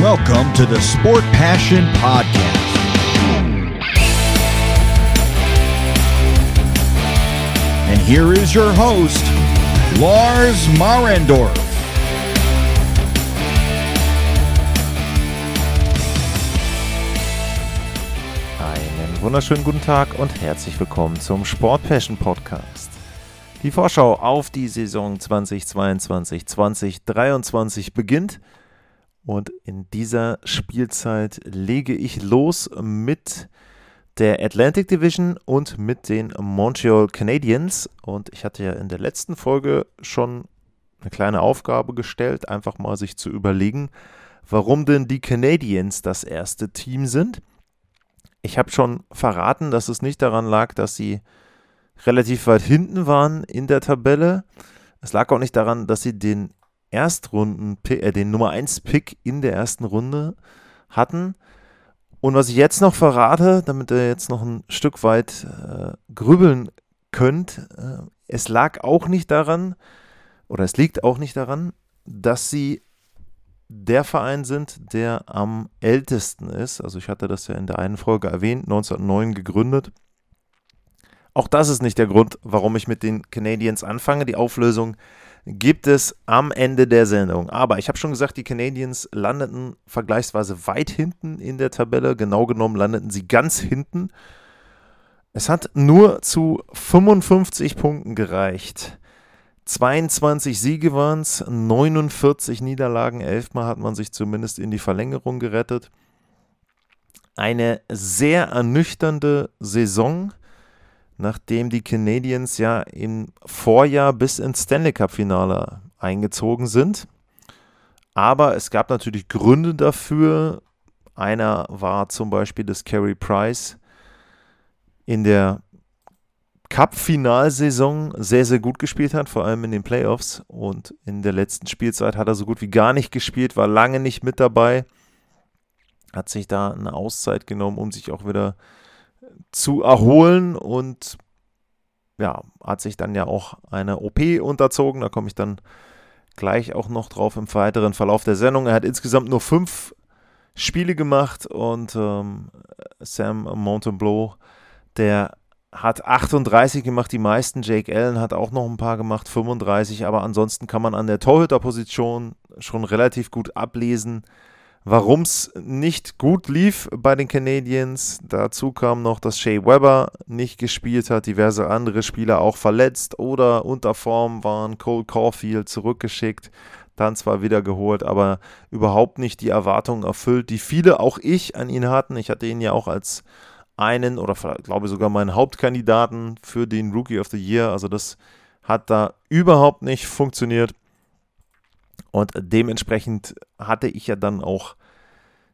Welcome to the Sport Passion Podcast. And here is your host, Lars Marendorf. Einen wunderschönen guten Tag und herzlich willkommen zum Sport Passion Podcast. Die Vorschau auf die Saison 2022-2023 beginnt und in dieser Spielzeit lege ich los mit der Atlantic Division und mit den Montreal Canadiens. Und ich hatte ja in der letzten Folge schon eine kleine Aufgabe gestellt, einfach mal sich zu überlegen, warum denn die Canadiens das erste Team sind. Ich habe schon verraten, dass es nicht daran lag, dass sie relativ weit hinten waren in der Tabelle. Es lag auch nicht daran, dass sie den Erstrunden, äh, den Nummer 1 Pick in der ersten Runde hatten. Und was ich jetzt noch verrate, damit ihr jetzt noch ein Stück weit äh, grübeln könnt, äh, es lag auch nicht daran, oder es liegt auch nicht daran, dass sie der Verein sind, der am ältesten ist. Also ich hatte das ja in der einen Folge erwähnt, 1909 gegründet. Auch das ist nicht der Grund, warum ich mit den Canadiens anfange. Die Auflösung gibt es am Ende der Sendung. Aber ich habe schon gesagt, die Canadiens landeten vergleichsweise weit hinten in der Tabelle. Genau genommen landeten sie ganz hinten. Es hat nur zu 55 Punkten gereicht. 22 Siege waren es, 49 Niederlagen, elfmal hat man sich zumindest in die Verlängerung gerettet. Eine sehr ernüchternde Saison nachdem die Canadiens ja im Vorjahr bis ins Stanley Cup-Finale eingezogen sind. Aber es gab natürlich Gründe dafür. Einer war zum Beispiel, dass Carey Price in der Cup-Finalsaison sehr, sehr gut gespielt hat, vor allem in den Playoffs. Und in der letzten Spielzeit hat er so gut wie gar nicht gespielt, war lange nicht mit dabei. Hat sich da eine Auszeit genommen, um sich auch wieder äh, zu erholen und ja, hat sich dann ja auch eine OP unterzogen. Da komme ich dann gleich auch noch drauf im weiteren Verlauf der Sendung. Er hat insgesamt nur fünf Spiele gemacht und ähm, Sam Montembeau, der hat 38 gemacht, die meisten. Jake Allen hat auch noch ein paar gemacht, 35. Aber ansonsten kann man an der Torhüterposition schon relativ gut ablesen, warum es nicht gut lief bei den Canadiens. Dazu kam noch, dass Shea Weber nicht gespielt hat, diverse andere Spieler auch verletzt oder unter Form waren. Cole Caulfield zurückgeschickt, dann zwar wieder geholt, aber überhaupt nicht die Erwartungen erfüllt, die viele, auch ich, an ihn hatten. Ich hatte ihn ja auch als einen oder glaube sogar meinen Hauptkandidaten für den Rookie of the Year. Also das hat da überhaupt nicht funktioniert. Und dementsprechend hatte ich ja dann auch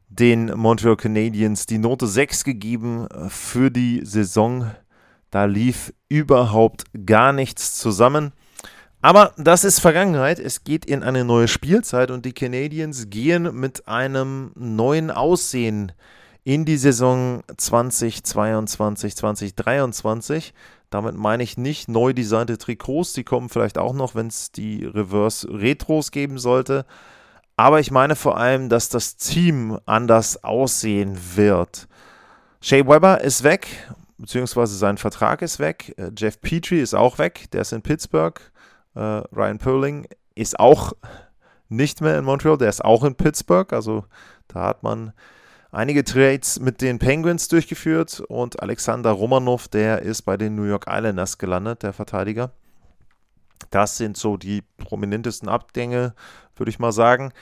den Montreal Canadiens die Note 6 gegeben äh, für die Saison. Da lief überhaupt gar nichts zusammen. Aber das ist Vergangenheit. Es geht in eine neue Spielzeit und die Canadiens gehen mit einem neuen Aussehen in die Saison 2022, 2023. Damit meine ich nicht neu designte Trikots, die kommen vielleicht auch noch, wenn es die Reverse Retros geben sollte. Aber ich meine vor allem, dass das Team anders aussehen wird. Shea Weber ist weg, beziehungsweise sein Vertrag ist weg. Äh, Jeff Petrie ist auch weg, der ist in Pittsburgh. Äh, Ryan Perling ist auch nicht mehr in Montreal, der ist auch in Pittsburgh. Also da hat man einige Trades mit den Penguins durchgeführt und Alexander Romanov, der ist bei den New York Islanders gelandet, der Verteidiger. Das sind so die prominentesten Abgänge, würde ich mal sagen.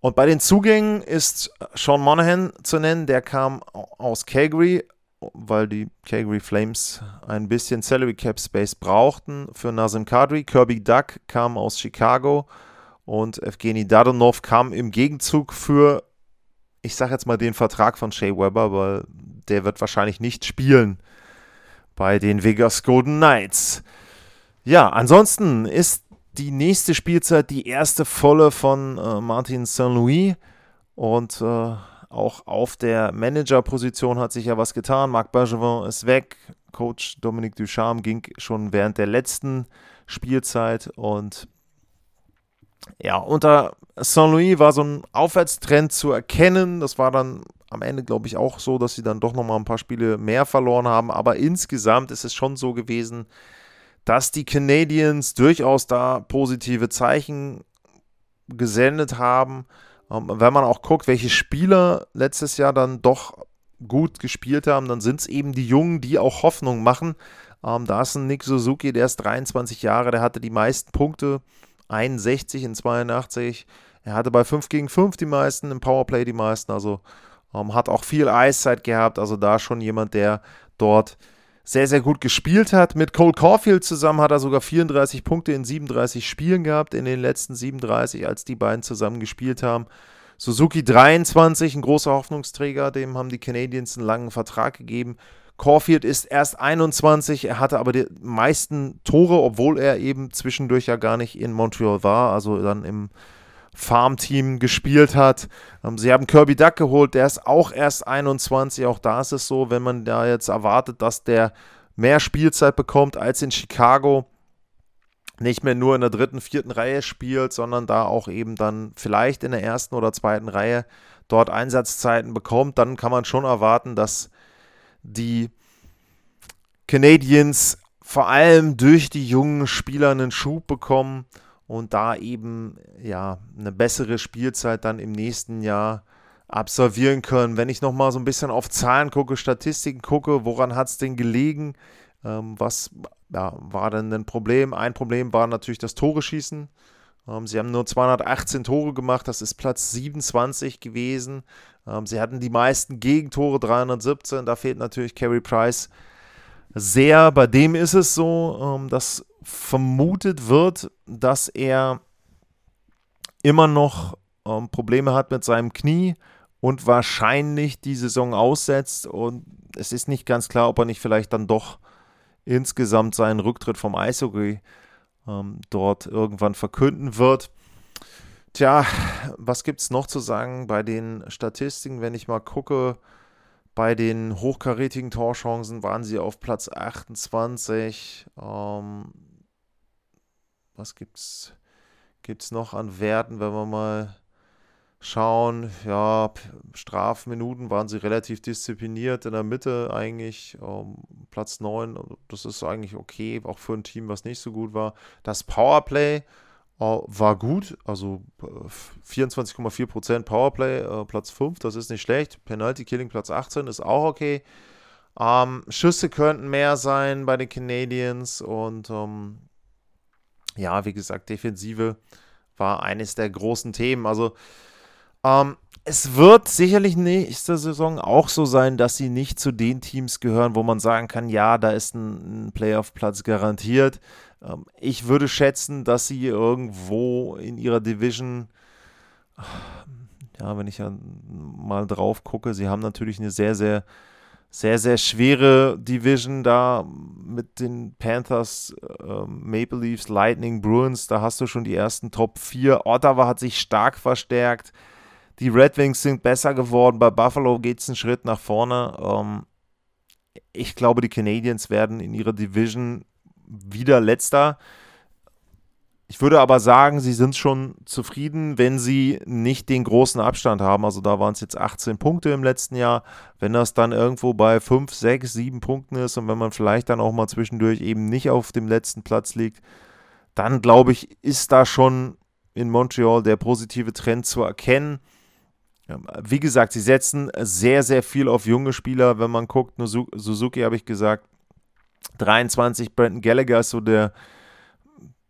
Und bei den Zugängen ist Sean Monahan zu nennen, der kam aus Calgary, weil die Calgary Flames ein bisschen Salary Cap Space brauchten für Nazem Kadri. Kirby Duck kam aus Chicago und Evgeny Dadonov kam im Gegenzug für ich sage jetzt mal den Vertrag von Shea Weber, weil der wird wahrscheinlich nicht spielen bei den Vegas Golden Knights. Ja, ansonsten ist die nächste Spielzeit die erste volle von äh, Martin Saint-Louis und äh, auch auf der Managerposition hat sich ja was getan. Marc Bergevin ist weg, Coach Dominique Ducharme ging schon während der letzten Spielzeit und ja, unter St. Louis war so ein Aufwärtstrend zu erkennen. Das war dann am Ende, glaube ich, auch so, dass sie dann doch nochmal ein paar Spiele mehr verloren haben. Aber insgesamt ist es schon so gewesen, dass die Canadiens durchaus da positive Zeichen gesendet haben. Ähm, wenn man auch guckt, welche Spieler letztes Jahr dann doch gut gespielt haben, dann sind es eben die Jungen, die auch Hoffnung machen. Ähm, da ist ein Nick Suzuki, der ist 23 Jahre, der hatte die meisten Punkte, 61 in 82. Er hatte bei 5 gegen 5 die meisten, im Powerplay die meisten, also ähm, hat auch viel Eiszeit gehabt, also da schon jemand, der dort sehr, sehr gut gespielt hat. Mit Cole Caulfield zusammen hat er sogar 34 Punkte in 37 Spielen gehabt, in den letzten 37, als die beiden zusammen gespielt haben. Suzuki 23, ein großer Hoffnungsträger, dem haben die Canadiens einen langen Vertrag gegeben. Caulfield ist erst 21, er hatte aber die meisten Tore, obwohl er eben zwischendurch ja gar nicht in Montreal war, also dann im Farmteam gespielt hat. Ähm, sie haben Kirby Duck geholt, der ist auch erst 21. Auch da ist es so, wenn man da jetzt erwartet, dass der mehr Spielzeit bekommt als in Chicago, nicht mehr nur in der dritten, vierten Reihe spielt, sondern da auch eben dann vielleicht in der ersten oder zweiten Reihe dort Einsatzzeiten bekommt, dann kann man schon erwarten, dass die Canadiens vor allem durch die jungen Spieler einen Schub bekommen und da eben ja eine bessere Spielzeit dann im nächsten Jahr absolvieren können. Wenn ich nochmal so ein bisschen auf Zahlen gucke, Statistiken gucke, woran hat es denn gelegen? Ähm, was ja, war denn ein Problem? Ein Problem war natürlich das Tore schießen. Ähm, sie haben nur 218 Tore gemacht, das ist Platz 27 gewesen. Ähm, sie hatten die meisten Gegentore, 317. Da fehlt natürlich Carey Price sehr. Bei dem ist es so, ähm, dass vermutet wird, dass er immer noch ähm, Probleme hat mit seinem Knie und wahrscheinlich die Saison aussetzt. Und es ist nicht ganz klar, ob er nicht vielleicht dann doch insgesamt seinen Rücktritt vom Eishockey ähm, dort irgendwann verkünden wird. Tja, was gibt es noch zu sagen bei den Statistiken, wenn ich mal gucke? Bei den hochkarätigen Torchancen waren sie auf Platz 28. Ähm, was gibt's, gibt's noch an Werten, wenn wir mal schauen? Ja, Strafminuten waren sie relativ diszipliniert in der Mitte eigentlich. Ähm, Platz 9, das ist eigentlich okay, auch für ein Team, was nicht so gut war. Das Powerplay äh, war gut, also 24,4% Powerplay, äh, Platz 5, das ist nicht schlecht. Penalty Killing Platz 18 ist auch okay. Ähm, Schüsse könnten mehr sein bei den Canadiens und ähm, ja, wie gesagt, Defensive war eines der großen Themen. Also ähm, es wird sicherlich nächste Saison auch so sein, dass sie nicht zu den Teams gehören, wo man sagen kann, ja, da ist ein, ein Playoff-Platz garantiert. Ähm, ich würde schätzen, dass sie irgendwo in ihrer Division, ja, wenn ich ja mal drauf gucke, sie haben natürlich eine sehr, sehr sehr, sehr schwere Division da mit den Panthers, äh, Maple Leafs, Lightning, Bruins. Da hast du schon die ersten Top 4. Ottawa hat sich stark verstärkt. Die Red Wings sind besser geworden. Bei Buffalo geht es einen Schritt nach vorne. Ähm, ich glaube, die Canadiens werden in ihrer Division wieder letzter. Ich würde aber sagen, sie sind schon zufrieden, wenn sie nicht den großen Abstand haben. Also da waren es jetzt 18 Punkte im letzten Jahr. Wenn das dann irgendwo bei 5, 6, 7 Punkten ist und wenn man vielleicht dann auch mal zwischendurch eben nicht auf dem letzten Platz liegt, dann glaube ich, ist da schon in Montreal der positive Trend zu erkennen. Wie gesagt, sie setzen sehr, sehr viel auf junge Spieler. Wenn man guckt, Suzuki habe ich gesagt, 23, Brandon Gallagher ist so der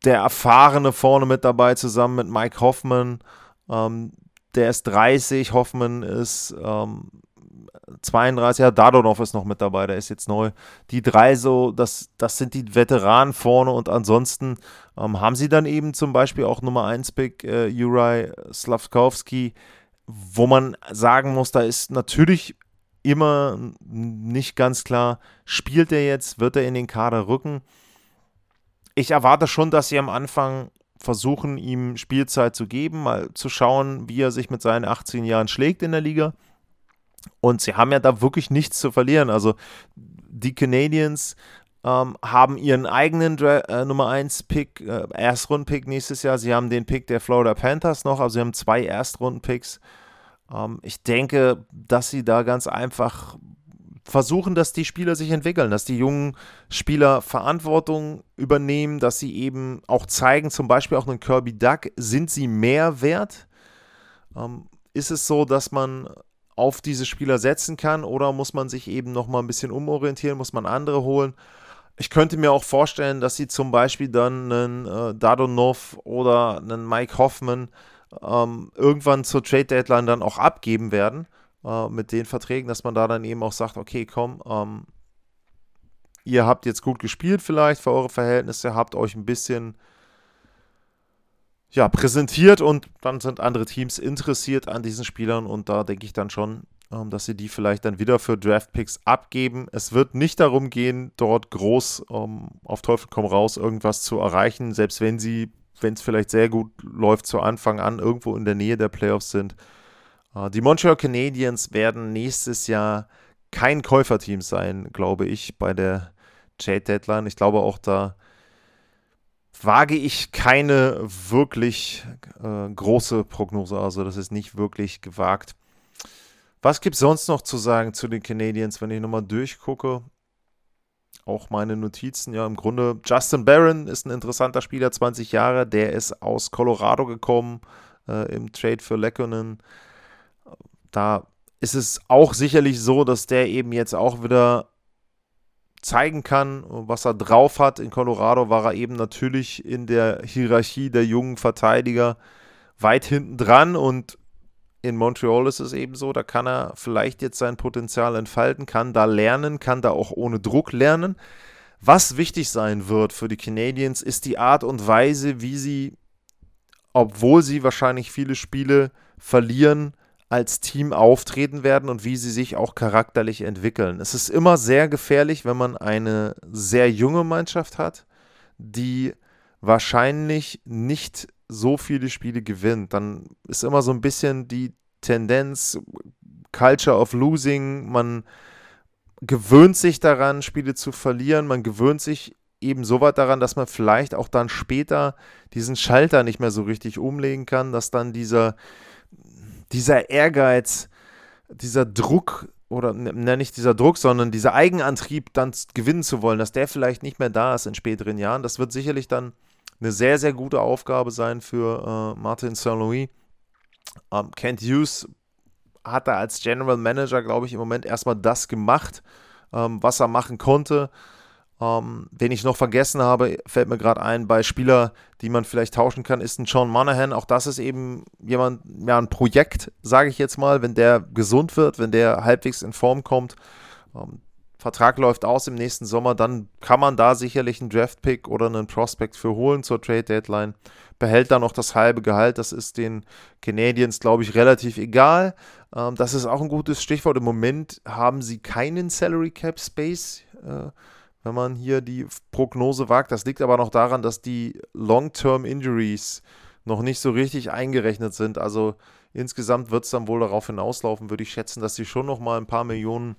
der Erfahrene vorne mit dabei, zusammen mit Mike Hoffman. Ähm, der ist 30, Hoffman ist ähm, 32, ja, Dadonov ist noch mit dabei, der ist jetzt neu. Die drei so, das, das sind die Veteranen vorne und ansonsten ähm, haben sie dann eben zum Beispiel auch Nummer 1 Pick äh, Juraj Slavkowski, wo man sagen muss, da ist natürlich immer nicht ganz klar, spielt er jetzt, wird er in den Kader rücken ich erwarte schon, dass sie am Anfang versuchen, ihm Spielzeit zu geben, mal zu schauen, wie er sich mit seinen 18 Jahren schlägt in der Liga. Und sie haben ja da wirklich nichts zu verlieren. Also die Canadiens ähm, haben ihren eigenen Dra äh, Nummer 1 Pick, äh, Erstrunden-Pick nächstes Jahr. Sie haben den Pick der Florida Panthers noch, also sie haben zwei Erstrunden-Picks. Ähm, ich denke, dass sie da ganz einfach versuchen, dass die Spieler sich entwickeln, dass die jungen Spieler Verantwortung übernehmen, dass sie eben auch zeigen, zum Beispiel auch einen Kirby Duck, sind sie mehr wert? Ähm, ist es so, dass man auf diese Spieler setzen kann oder muss man sich eben nochmal ein bisschen umorientieren, muss man andere holen? Ich könnte mir auch vorstellen, dass sie zum Beispiel dann einen äh, Dadonov oder einen Mike Hoffman ähm, irgendwann zur Trade Deadline dann auch abgeben werden äh, mit den Verträgen, dass man da dann eben auch sagt, okay, komm, ähm, ihr habt jetzt gut gespielt vielleicht für eure Verhältnisse, habt euch ein bisschen ja, präsentiert und dann sind andere Teams interessiert an diesen Spielern und da denke ich dann schon, ähm, dass sie die vielleicht dann wieder für Draftpicks abgeben. Es wird nicht darum gehen, dort groß ähm, auf Teufel komm raus irgendwas zu erreichen, selbst wenn sie, wenn es vielleicht sehr gut läuft, zu Anfang an irgendwo in der Nähe der Playoffs sind. Äh, die Montreal Canadiens werden nächstes Jahr kein Käuferteam sein, glaube ich, bei der Trade Deadline. Ich glaube auch da wage ich keine wirklich äh, große Prognose. Also das ist nicht wirklich gewagt. Was gibt es sonst noch zu sagen zu den Canadiens, wenn ich nochmal durchgucke? Auch meine Notizen, ja, im Grunde, Justin Barron ist ein interessanter Spieler, 20 Jahre, der ist aus Colorado gekommen äh, im Trade für Lekkonen. Da ist es auch sicherlich so, dass der eben jetzt auch wieder zeigen kann, was er drauf hat. In Colorado war er eben natürlich in der Hierarchie der jungen Verteidiger weit hinten dran und in Montreal ist es eben so, da kann er vielleicht jetzt sein Potenzial entfalten, kann da lernen, kann da auch ohne Druck lernen. Was wichtig sein wird für die Canadiens, ist die Art und Weise, wie sie, obwohl sie wahrscheinlich viele Spiele verlieren, als Team auftreten werden und wie sie sich auch charakterlich entwickeln. Es ist immer sehr gefährlich, wenn man eine sehr junge Mannschaft hat, die wahrscheinlich nicht so viele Spiele gewinnt. Dann ist immer so ein bisschen die Tendenz, Culture of Losing, man gewöhnt sich daran, Spiele zu verlieren, man gewöhnt sich eben so weit daran, dass man vielleicht auch dann später diesen Schalter nicht mehr so richtig umlegen kann, dass dann dieser dieser Ehrgeiz, dieser Druck oder ne, nicht dieser Druck, sondern dieser Eigenantrieb, dann gewinnen zu wollen, dass der vielleicht nicht mehr da ist in späteren Jahren. Das wird sicherlich dann eine sehr, sehr gute Aufgabe sein für äh, Martin Saint-Louis. Ähm, Kent Hughes hat da als General Manager, glaube ich, im Moment erstmal das gemacht, ähm, was er machen konnte. Ähm, wen ich noch vergessen habe, fällt mir gerade ein, bei Spieler, die man vielleicht tauschen kann, ist ein John Monahan. Auch das ist eben jemand, ja, ein Projekt, sage ich jetzt mal, wenn der gesund wird, wenn der halbwegs in Form kommt. Ähm, Vertrag läuft aus im nächsten Sommer, dann kann man da sicherlich einen Draft-Pick oder einen Prospect für holen zur Trade-Deadline. Behält dann noch das halbe Gehalt, das ist den Canadiens, glaube ich, relativ egal. Ähm, das ist auch ein gutes Stichwort. Im Moment haben sie keinen Salary Cap Space. Äh, wenn man hier die Prognose wagt. Das liegt aber noch daran, dass die Long-Term Injuries noch nicht so richtig eingerechnet sind. Also insgesamt wird es dann wohl darauf hinauslaufen, würde ich schätzen, dass sie schon noch mal ein paar Millionen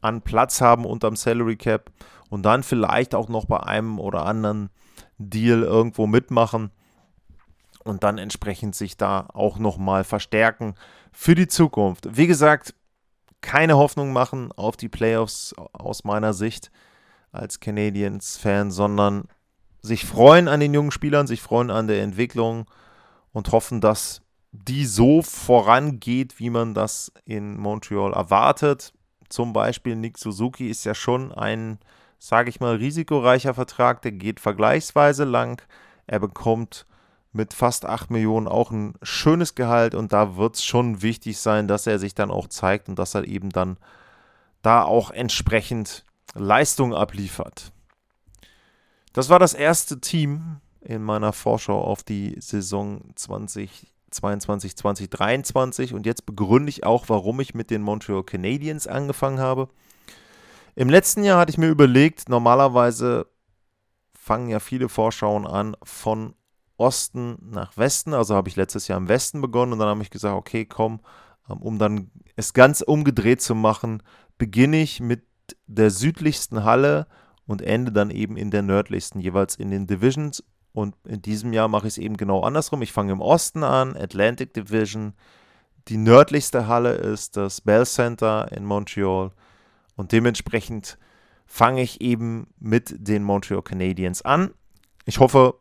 an Platz haben unterm Salary Cap und dann vielleicht auch noch bei einem oder anderen Deal irgendwo mitmachen und dann entsprechend sich da auch noch mal verstärken für die Zukunft. Wie gesagt, keine Hoffnung machen auf die Playoffs aus meiner Sicht als Canadiens-Fan, sondern sich freuen an den jungen Spielern, sich freuen an der Entwicklung und hoffen, dass die so vorangeht, wie man das in Montreal erwartet. Zum Beispiel Nick Suzuki ist ja schon ein, sage ich mal, risikoreicher Vertrag, der geht vergleichsweise lang. Er bekommt mit fast 8 Millionen auch ein schönes Gehalt und da wird es schon wichtig sein, dass er sich dann auch zeigt und dass er eben dann da auch entsprechend Leistung abliefert. Das war das erste Team in meiner Vorschau auf die Saison 2022, 2023 und jetzt begründe ich auch, warum ich mit den Montreal Canadiens angefangen habe. Im letzten Jahr hatte ich mir überlegt, normalerweise fangen ja viele Vorschauen an von Osten nach Westen, also habe ich letztes Jahr im Westen begonnen und dann habe ich gesagt, okay, komm, ähm, um dann es ganz umgedreht zu machen, beginne ich mit der südlichsten Halle und ende dann eben in der nördlichsten, jeweils in den Divisions. Und in diesem Jahr mache ich es eben genau andersrum. Ich fange im Osten an, Atlantic Division. Die nördlichste Halle ist das Bell Center in Montreal. Und dementsprechend fange ich eben mit den Montreal Canadiens an. Ich hoffe,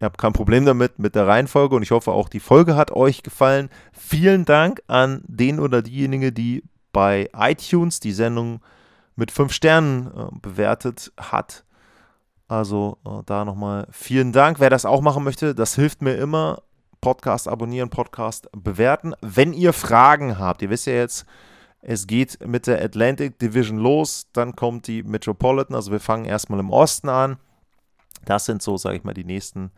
ihr habt kein Problem damit mit der Reihenfolge und ich hoffe auch die Folge hat euch gefallen. Vielen Dank an den oder diejenige, die bei iTunes die Sendung mit fünf Sternen äh, bewertet hat. Also äh, da nochmal vielen Dank. Wer das auch machen möchte, das hilft mir immer. Podcast abonnieren, Podcast bewerten. Wenn ihr Fragen habt, ihr wisst ja jetzt, es geht mit der Atlantic Division los, dann kommt die Metropolitan, also wir fangen erstmal im Osten an. Das sind so, sage ich mal, die nächsten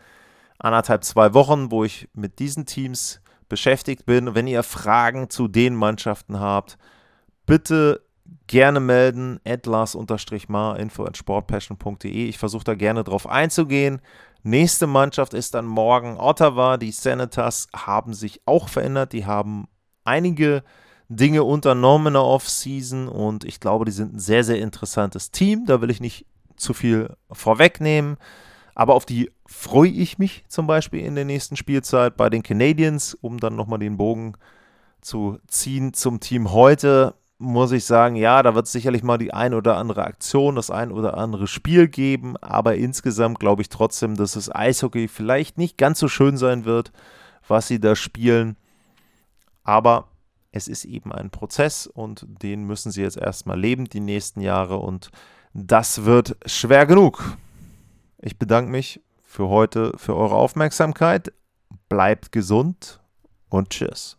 anderthalb, zwei Wochen, wo ich mit diesen Teams beschäftigt bin. Wenn ihr Fragen zu den Mannschaften habt, bitte gerne melden, atlas-mar, info at sportpassion.de. Ich versuche da gerne drauf einzugehen. Nächste Mannschaft ist dann morgen Ottawa. Die Senators haben sich auch verändert. Die haben einige Dinge unternommen in der Offseason und ich glaube, die sind ein sehr, sehr interessantes Team. Da will ich nicht zu viel vorwegnehmen. Aber auf die freue ich mich zum Beispiel in der nächsten Spielzeit bei den Canadiens, um dann nochmal den Bogen zu ziehen zum Team heute muss ich sagen, ja, da wird es sicherlich mal die ein oder andere Aktion, das ein oder andere Spiel geben, aber insgesamt glaube ich trotzdem, dass das Eishockey vielleicht nicht ganz so schön sein wird, was sie da spielen. Aber es ist eben ein Prozess und den müssen sie jetzt erstmal leben, die nächsten Jahre und das wird schwer genug. Ich bedanke mich für heute, für eure Aufmerksamkeit. Bleibt gesund und tschüss.